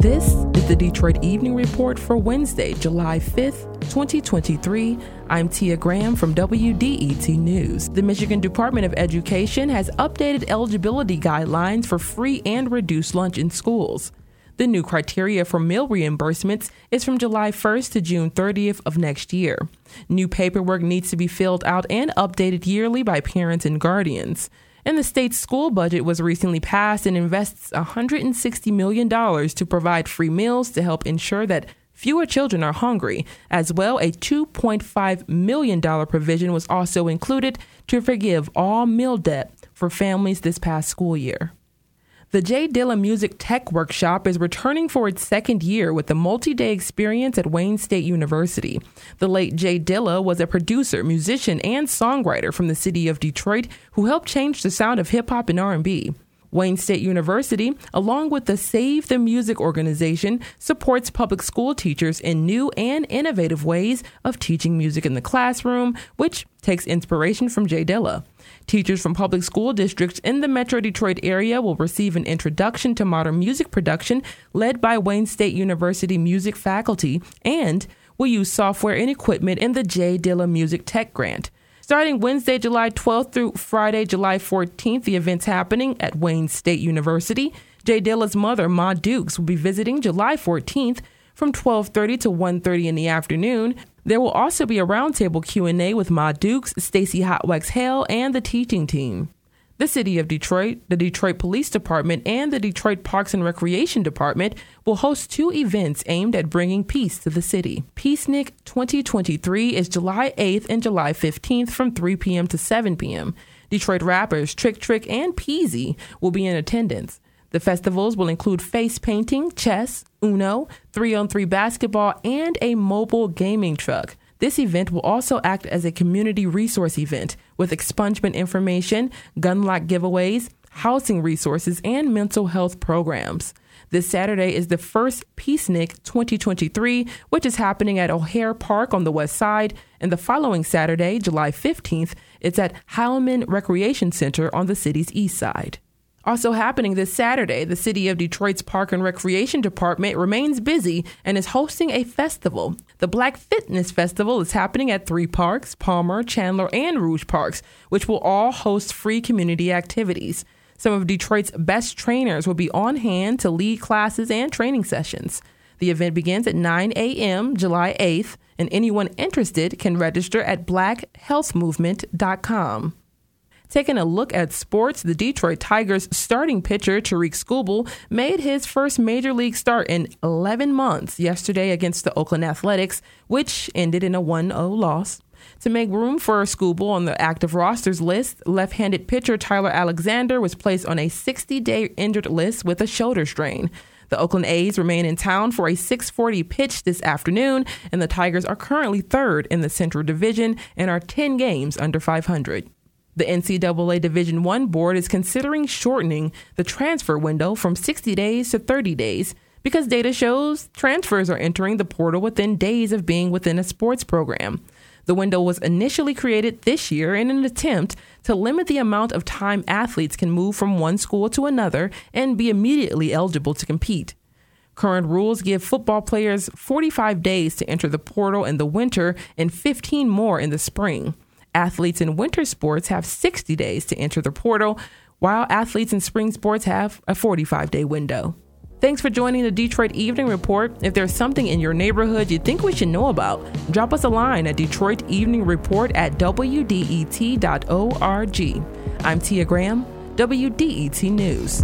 This is the Detroit Evening Report for Wednesday, July 5th, 2023. I'm Tia Graham from WDET News. The Michigan Department of Education has updated eligibility guidelines for free and reduced lunch in schools. The new criteria for meal reimbursements is from July 1st to June 30th of next year. New paperwork needs to be filled out and updated yearly by parents and guardians. And the state's school budget was recently passed and invests $160 million to provide free meals to help ensure that fewer children are hungry. As well, a $2.5 million provision was also included to forgive all meal debt for families this past school year. The J Dilla Music Tech Workshop is returning for its second year with a multi day experience at Wayne State University. The late J Dilla was a producer, musician, and songwriter from the city of Detroit who helped change the sound of hip hop and R&B. Wayne State University, along with the Save the Music organization, supports public school teachers in new and innovative ways of teaching music in the classroom, which takes inspiration from J Dilla. Teachers from public school districts in the Metro Detroit area will receive an introduction to modern music production led by Wayne State University music faculty and will use software and equipment in the J Dilla Music Tech Grant. Starting Wednesday, July 12th through Friday, July 14th, the event's happening at Wayne State University. J Dilla's mother, Ma Dukes, will be visiting July 14th from 12:30 to 1:30 in the afternoon. There will also be a roundtable Q&A with Ma Dukes, Stacy Hotwax Hale, and the teaching team. The City of Detroit, the Detroit Police Department, and the Detroit Parks and Recreation Department will host two events aimed at bringing peace to the city. Peacenik 2023 is July 8th and July 15th from 3 p.m. to 7 p.m. Detroit rappers Trick Trick and Peezy will be in attendance. The festivals will include face painting, chess, Uno, 3 on 3 basketball, and a mobile gaming truck. This event will also act as a community resource event with expungement information, gun lock giveaways, housing resources, and mental health programs. This Saturday is the first Peacenik 2023, which is happening at O'Hair Park on the west side. And the following Saturday, July 15th, it's at Heilmann Recreation Center on the city's east side. Also happening this Saturday, the City of Detroit's Park and Recreation Department remains busy and is hosting a festival. The Black Fitness Festival is happening at three parks Palmer, Chandler, and Rouge Parks, which will all host free community activities. Some of Detroit's best trainers will be on hand to lead classes and training sessions. The event begins at 9 a.m. July 8th, and anyone interested can register at blackhealthmovement.com. Taking a look at sports, the Detroit Tigers starting pitcher Tarik Skubal made his first major league start in 11 months yesterday against the Oakland Athletics, which ended in a 1 0 loss. To make room for Skubal on the active rosters list, left handed pitcher Tyler Alexander was placed on a 60 day injured list with a shoulder strain. The Oakland A's remain in town for a 640 pitch this afternoon, and the Tigers are currently third in the Central Division and are 10 games under 500. The NCAA Division I board is considering shortening the transfer window from 60 days to 30 days because data shows transfers are entering the portal within days of being within a sports program. The window was initially created this year in an attempt to limit the amount of time athletes can move from one school to another and be immediately eligible to compete. Current rules give football players 45 days to enter the portal in the winter and 15 more in the spring. Athletes in winter sports have 60 days to enter the portal, while athletes in spring sports have a 45 day window. Thanks for joining the Detroit Evening Report. If there's something in your neighborhood you think we should know about, drop us a line at Detroit Evening Report at WDET.org. I'm Tia Graham, WDET News.